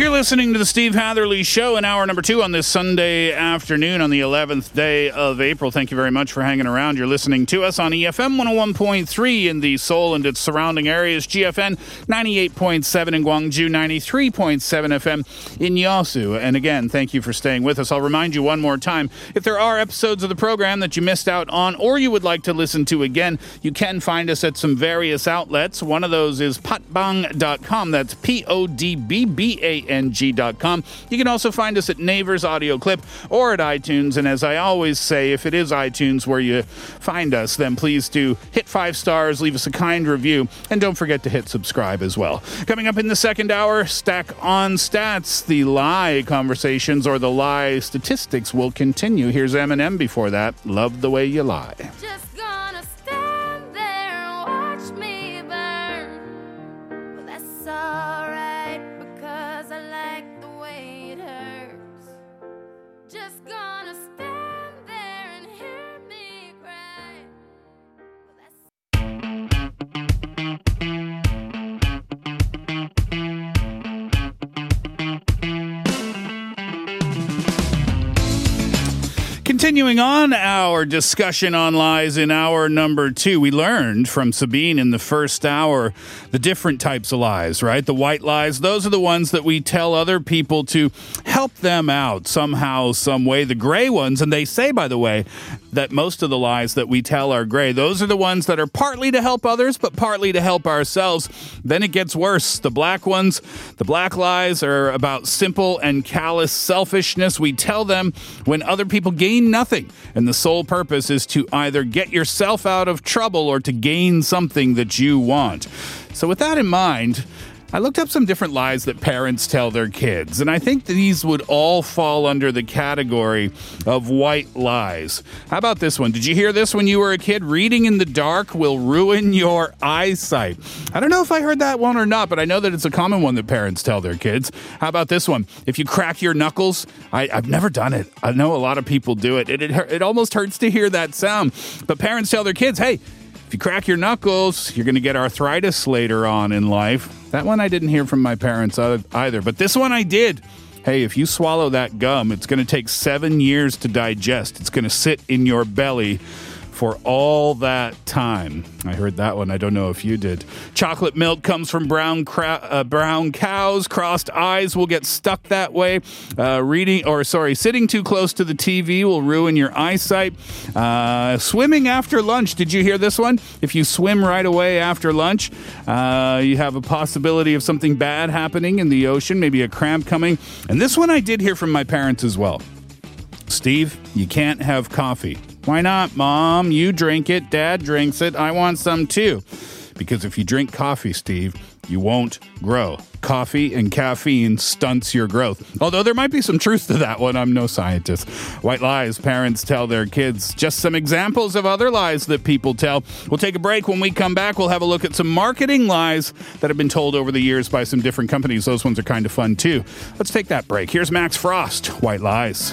You're listening to the Steve Hatherly Show in hour number two on this Sunday afternoon on the 11th day of April. Thank you very much for hanging around. You're listening to us on EFM 101.3 in the Seoul and its surrounding areas, GFN 98.7 in Gwangju, 93.7 FM in Yosu. And again, thank you for staying with us. I'll remind you one more time if there are episodes of the program that you missed out on or you would like to listen to again, you can find us at some various outlets. One of those is podbbang.com. That's P O D B B A N G.com. You can also find us at Naver's Audio Clip or at iTunes. And as I always say, if it is iTunes where you find us, then please do hit five stars, leave us a kind review, and don't forget to hit subscribe as well. Coming up in the second hour, Stack on Stats, the lie conversations or the lie statistics will continue. Here's Eminem before that. Love the way you lie. Our discussion on lies in hour number two, we learned from Sabine in the first hour the different types of lies, right? The white lies, those are the ones that we tell other people to help them out somehow, some way. The gray ones, and they say, by the way, that most of the lies that we tell are gray. Those are the ones that are partly to help others, but partly to help ourselves. Then it gets worse. The black ones, the black lies are about simple and callous selfishness. We tell them when other people gain nothing, and the sole purpose is to either get yourself out of trouble or to gain something that you want. So, with that in mind, I looked up some different lies that parents tell their kids, and I think these would all fall under the category of white lies. How about this one? Did you hear this when you were a kid? Reading in the dark will ruin your eyesight. I don't know if I heard that one or not, but I know that it's a common one that parents tell their kids. How about this one? If you crack your knuckles, I, have never done it. I know a lot of people do it. It, it. it almost hurts to hear that sound, but parents tell their kids, hey, if you crack your knuckles, you're going to get arthritis later on in life. That one I didn't hear from my parents either, but this one I did. Hey, if you swallow that gum, it's going to take seven years to digest. It's going to sit in your belly for all that time. I heard that one. I don't know if you did. Chocolate milk comes from brown cra- uh, brown cows. Crossed eyes will get stuck that way. Uh, reading or sorry, sitting too close to the TV will ruin your eyesight. Uh, swimming after lunch. Did you hear this one? If you swim right away after lunch, uh, you have a possibility of something bad happening in the ocean. Maybe a cramp coming. And this one I did hear from my parents as well. Steve, you can't have coffee. Why not, Mom? You drink it, Dad drinks it. I want some too. Because if you drink coffee, Steve, you won't grow. Coffee and caffeine stunts your growth. Although there might be some truth to that one. I'm no scientist. White lies parents tell their kids. Just some examples of other lies that people tell. We'll take a break. When we come back, we'll have a look at some marketing lies that have been told over the years by some different companies. Those ones are kind of fun too. Let's take that break. Here's Max Frost, White Lies.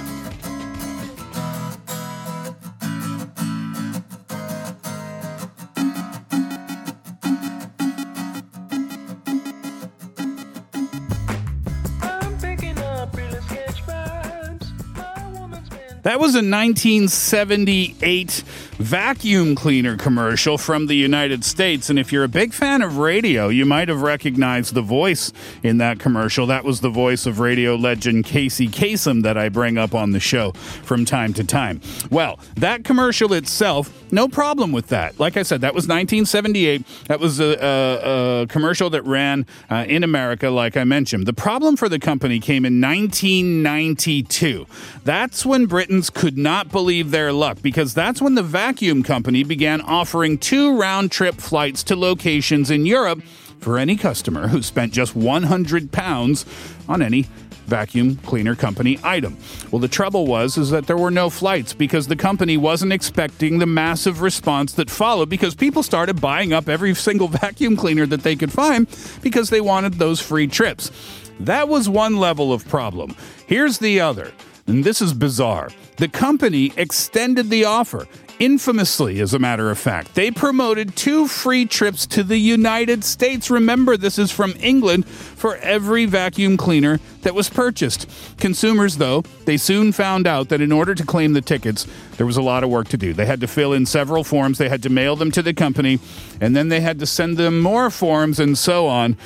That was a 1978 vacuum cleaner commercial from the United States. And if you're a big fan of radio, you might have recognized the voice in that commercial. That was the voice of radio legend Casey Kasem that I bring up on the show from time to time. Well, that commercial itself, no problem with that. Like I said, that was 1978. That was a, a, a commercial that ran uh, in America, like I mentioned. The problem for the company came in 1992. That's when Could not believe their luck because that's when the vacuum company began offering two round trip flights to locations in Europe for any customer who spent just 100 pounds on any vacuum cleaner company item. Well, the trouble was is that there were no flights because the company wasn't expecting the massive response that followed because people started buying up every single vacuum cleaner that they could find because they wanted those free trips. That was one level of problem. Here's the other. And this is bizarre. The company extended the offer infamously, as a matter of fact. They promoted two free trips to the United States. Remember, this is from England for every vacuum cleaner that was purchased. Consumers, though, they soon found out that in order to claim the tickets, there was a lot of work to do. They had to fill in several forms, they had to mail them to the company, and then they had to send them more forms and so on.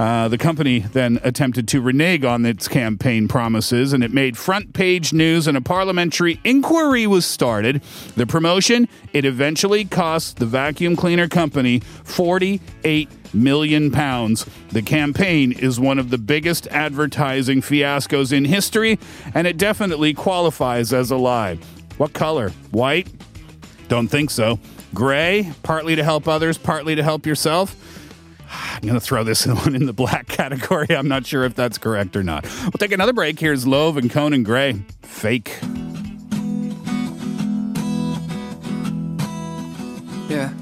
Uh, the company then attempted to renege on its campaign promises, and it made front page news, and a parliamentary inquiry was started. The promotion, it eventually cost the vacuum cleaner company 48 million pounds. The campaign is one of the biggest advertising fiascos in history, and it definitely qualifies as a lie. What color? White? Don't think so. Gray? Partly to help others, partly to help yourself? I'm going to throw this one in the black category. I'm not sure if that's correct or not. We'll take another break. Here's Lauv and Conan Gray. Fake. Yeah.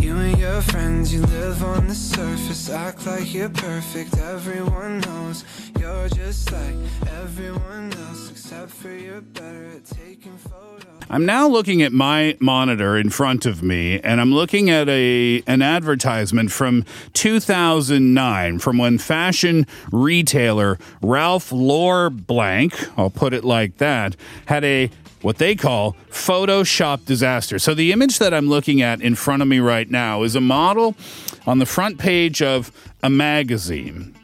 You and your friends, you live on the surface, act like you're perfect. Everyone knows you're just like everyone else, except for you're better at taking photos. I'm now looking at my monitor in front of me, and I'm looking at a an advertisement from 2009 from when fashion retailer Ralph Lauren Blank, I'll put it like that, had a what they call Photoshop disaster. So the image that I'm looking at in front of me right now is a model on the front page of a magazine,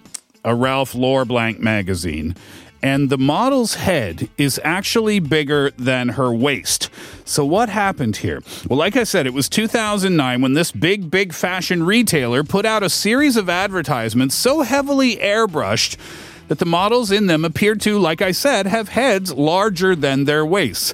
a Ralph Lauren Blank magazine. And the model's head is actually bigger than her waist. So, what happened here? Well, like I said, it was 2009 when this big, big fashion retailer put out a series of advertisements so heavily airbrushed that the models in them appeared to, like I said, have heads larger than their waists.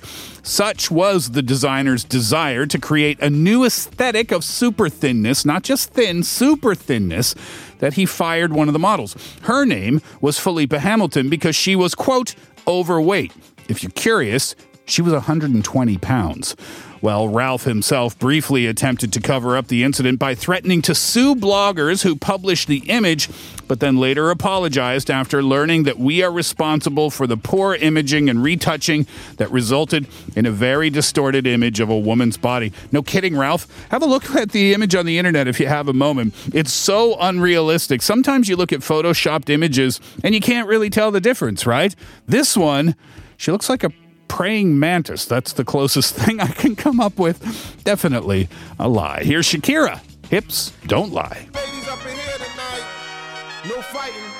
Such was the designer's desire to create a new aesthetic of super thinness, not just thin, super thinness, that he fired one of the models. Her name was Filippa Hamilton because she was, quote, overweight. If you're curious, she was 120 pounds. Well, Ralph himself briefly attempted to cover up the incident by threatening to sue bloggers who published the image, but then later apologized after learning that we are responsible for the poor imaging and retouching that resulted in a very distorted image of a woman's body. No kidding, Ralph. Have a look at the image on the internet if you have a moment. It's so unrealistic. Sometimes you look at photoshopped images and you can't really tell the difference, right? This one, she looks like a praying mantis. That's the closest thing I can come up with. Definitely a lie. Here's Shakira. Hips don't lie. Ladies up in here tonight. No fighting.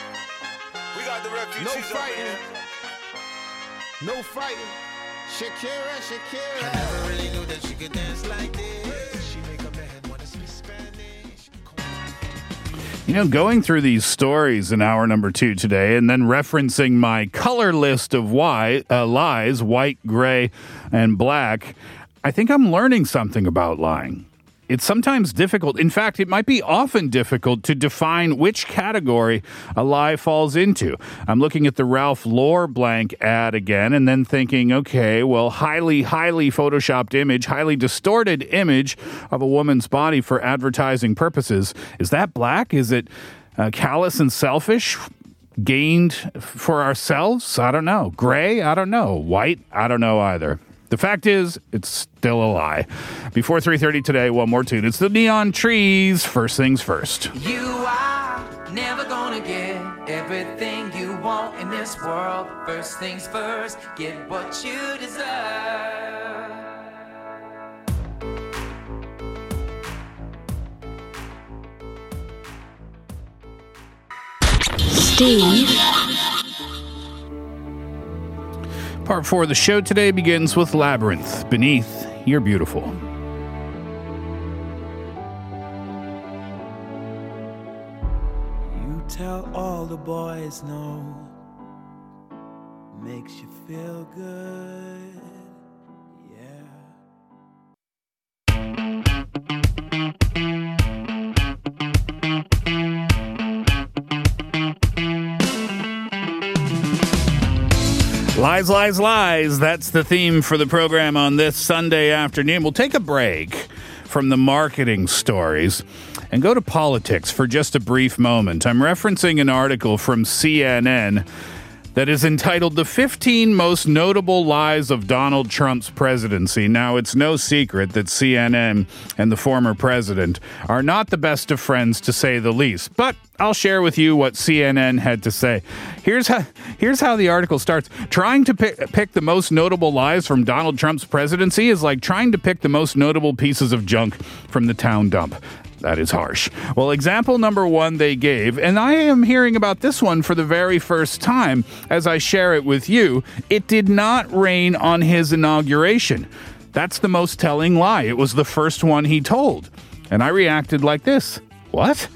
We got the refugees no fighting. No fighting. Shakira, Shakira. I never really knew that she could dance like You know, going through these stories in hour number two today and then referencing my color list of why, uh, lies white, gray, and black, I think I'm learning something about lying. It's sometimes difficult. In fact, it might be often difficult to define which category a lie falls into. I'm looking at the Ralph Lauren blank ad again and then thinking, okay, well, highly, highly photoshopped image, highly distorted image of a woman's body for advertising purposes. Is that black? Is it uh, callous and selfish? Gained for ourselves? I don't know. Gray? I don't know. White? I don't know either. The fact is, it's still a lie. Before 3:30 today, one more tune. It's the Neon Trees. First things first. You are never gonna get everything you want in this world. First things first, get what you deserve. Steve. Part four of the show today begins with Labrinth. Beneath, you're beautiful. You tell all the boys no. Makes you feel good. Yeah. Lies, lies, lies. That's the theme for the program on this Sunday afternoon. We'll take a break from the marketing stories and go to politics for just a brief moment. I'm referencing an article from CNN that is entitled The 15 Most Notable Lies of Donald Trump's Presidency. Now, it's no secret that CNN and the former president are not the best of friends, to say the least. But I'll share with you what CNN had to say. Here's how, here's how the article starts. Trying to pick, pick the most notable lies from Donald Trump's presidency is like trying to pick the most notable pieces of junk from the town dump. That is harsh. Well, example number one they gave, and I am hearing about this one for the very first time as I share it with you. It did not rain on his inauguration. That's the most telling lie. It was the first one he told. And I reacted like this What?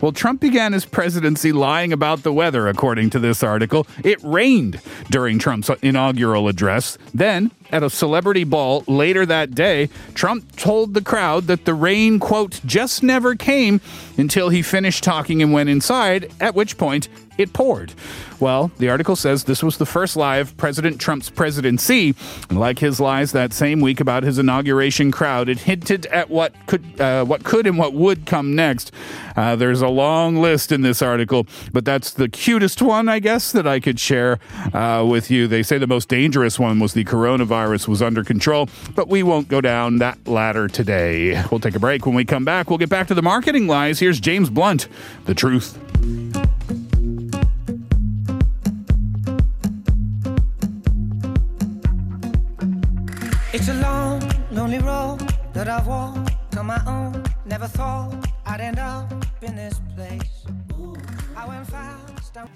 Well, Trump began his presidency lying about the weather, according to this article. It rained during Trump's inaugural address. Then, at a celebrity ball later that day, Trump told the crowd that the rain, quote, just never came until he finished talking and went inside, at which point it poured. Well, the article says this was the first lie of President Trump's presidency. Like his lies that same week about his inauguration crowd, it hinted at what could, uh, what could and what would come next. Uh, there's a long list in this article, but that's the cutest one, I guess, that I could share uh, with you. They say the most dangerous one was the coronavirus was under control, but we won't go down that ladder today. We'll take a break. When we come back, we'll get back to the marketing lies. Here's James Blunt, The Truth. It's a long, lonely road that I've walked on my own. Never thought I'd end up in this place.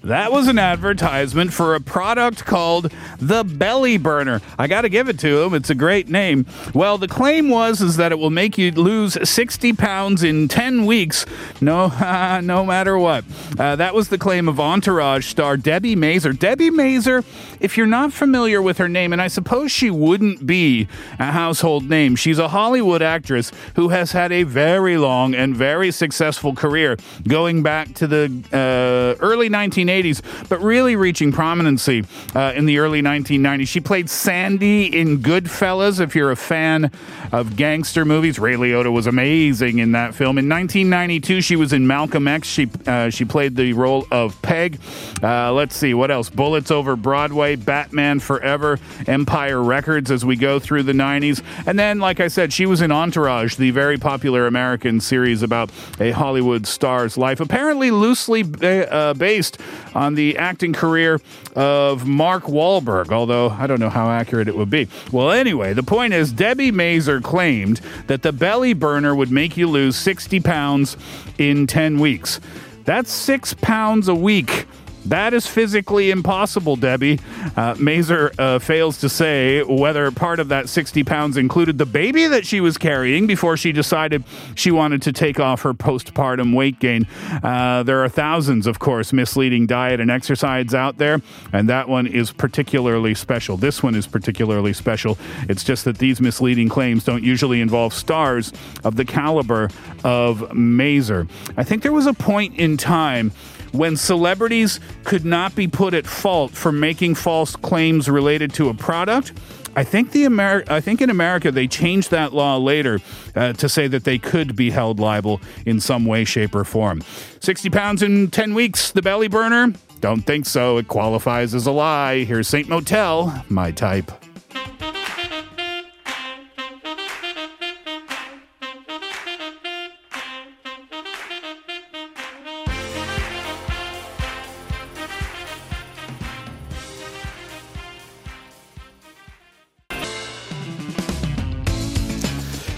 That was an advertisement for a product called the Belly Burner. I got to give it to him. It's a great name. Well, the claim was is that it will make you lose 60 pounds in 10 weeks, no, no matter what. Uh, that was the claim of Entourage star Debi Mazar. Debi Mazar, if you're not familiar with her name, and I suppose she wouldn't be a household name, she's a Hollywood actress who has had a very long and very successful career going back to the uh, early 1980s, but really reaching prominency uh, in the early 1990s. She played Sandy in Goodfellas. If you're a fan of gangster movies, Ray Liotta was amazing in that film. In 1992, she was in Malcolm X. She uh, she played the role of Peg. Uh, let's see what else. Bullets Over Broadway, Batman Forever, Empire Records. As we go through the 90s, and then, like I said, she was in Entourage, the very popular American series about a Hollywood star's life. Apparently, loosely uh, based on the acting career of Mark Wahlberg, although I don't know how accurate it would be. Well, anyway, the point is Debi Mazar claimed that the belly burner would make you lose 60 pounds in 10 weeks. That's six pounds a week. That is physically impossible, Debbie. Uh, Mazar uh, fails to say whether part of that 60 pounds included the baby that she was carrying before she decided she wanted to take off her postpartum weight gain. Uh, there are thousands, of course, misleading diet and exercise out there, and that one is particularly special. This one is particularly special. It's just that these misleading claims don't usually involve stars of the caliber of Mazar. I think there was a point in time when celebrities could not be put at fault for making false claims related to a product. I think the Ameri- I think in America they changed that law later uh, to say that they could be held liable in some way, shape, or form. Sixty pounds in ten weeks, the belly burner. Don't think so. It qualifies as a lie. Here's Saint Motel, my type.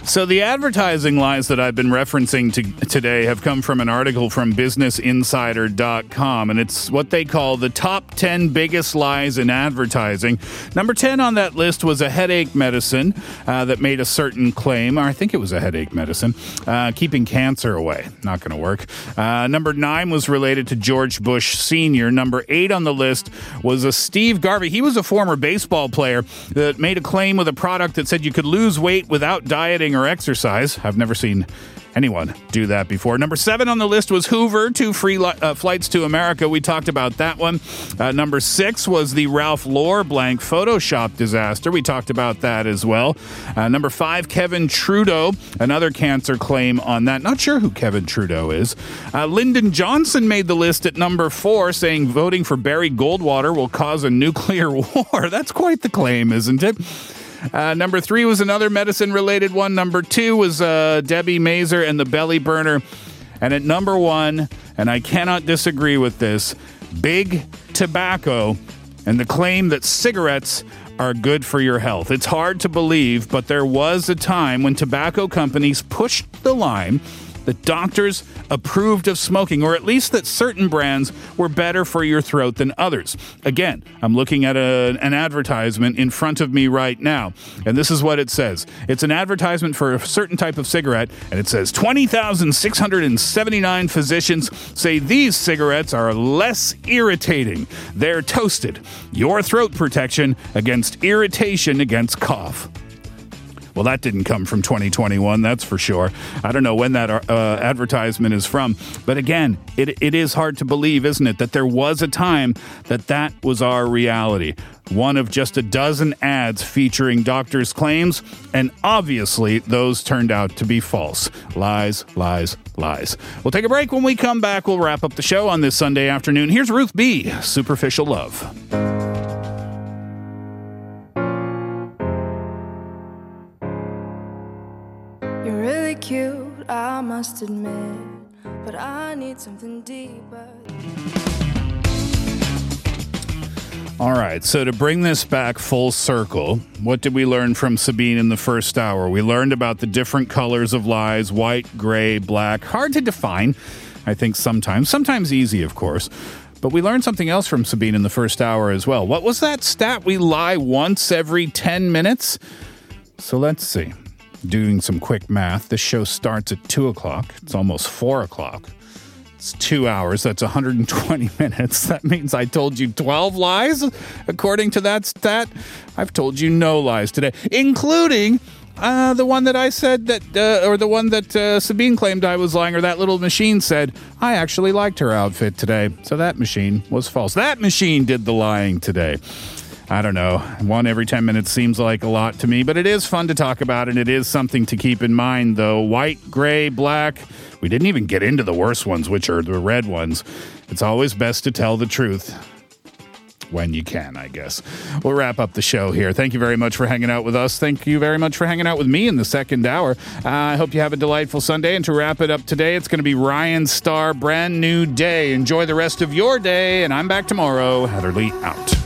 So the advertising lies that I've been referencing to, today have come from an article from businessinsider.com and it's what they call the top 10 biggest lies in advertising. Number 10 on that list was a headache medicine uh, that made a certain claim, or I think it was a headache medicine, uh, keeping cancer away. Not going to work. Uh, number 9 was related to George Bush Sr. Number 8 on the list was a Steve Garvey. He was a former baseball player that made a claim with a product that said you could lose weight without dieting or exercise. I've never seen anyone do that before. Number seven on the list was Hoover, two free li- uh, flights to America. We talked about that one. Uh, number six was the Ralph Lauren blank Photoshop disaster. We talked about that as well. Uh, number five, Kevin Trudeau, another cancer claim on that. Not sure who Kevin Trudeau is. Uh, Lyndon Johnson made the list at number four, saying voting for Barry Goldwater will cause a nuclear war. That's quite the claim, isn't it? Uh, number three was another medicine related one. Number two was uh, Debi Mazar and the belly burner. And at number one, and I cannot disagree with this, big tobacco and the claim that cigarettes are good for your health. It's hard to believe, but there was a time when tobacco companies pushed the line that doctors approved of smoking, or at least that certain brands were better for your throat than others. Again, I'm looking at a, an advertisement in front of me right now, and this is what it says it's an advertisement for a certain type of cigarette, and it says 20,679 physicians say these cigarettes are less irritating. They're toasted. Your throat protection against irritation against cough. Well, that didn't come from 2021, that's for sure. I don't know when that uh, advertisement is from. But again, it, it is hard to believe, isn't it, that there was a time that that was our reality. One of just a dozen ads featuring doctors' claims, and obviously those turned out to be false. Lies, lies, lies. We'll take a break. When we come back, we'll wrap up the show on this Sunday afternoon. Here's Ruth B. Superficial Love. You're really cute, I must admit, but I need something deeper. All right, so to bring this back full circle, what did we learn from Sabine in the first hour? We learned about the different colors of lies white, gray, black. Hard to define, I think, sometimes. Sometimes easy, of course. But we learned something else from Sabine in the first hour as well. What was that stat? We lie once every 10 minutes? So let's see. Doing some quick math. This show starts at 2 o'clock, it's almost 4 o'clock. It's two hours. That's 120 minutes. That means I told you 12 lies, according to that stat. I've told you no lies today, including uh, the one that I said that, uh, or the one that uh, Sabine claimed I was lying, or that little machine said I actually liked her outfit today. So that machine was false. That machine did the lying today. I don't know. One every 10 minutes seems like a lot to me, but it is fun to talk about, and it is something to keep in mind, though. White, gray, black. We didn't even get into the worst ones, which are the red ones. It's always best to tell the truth when you can, I guess. We'll wrap up the show here. Thank you very much for hanging out with us. Thank you very much for hanging out with me in the second hour. Uh, I hope you have a delightful Sunday. And to wrap it up today, it's going to be Ryan Star, brand new day. Enjoy the rest of your day. And I'm back tomorrow. Hatherly out.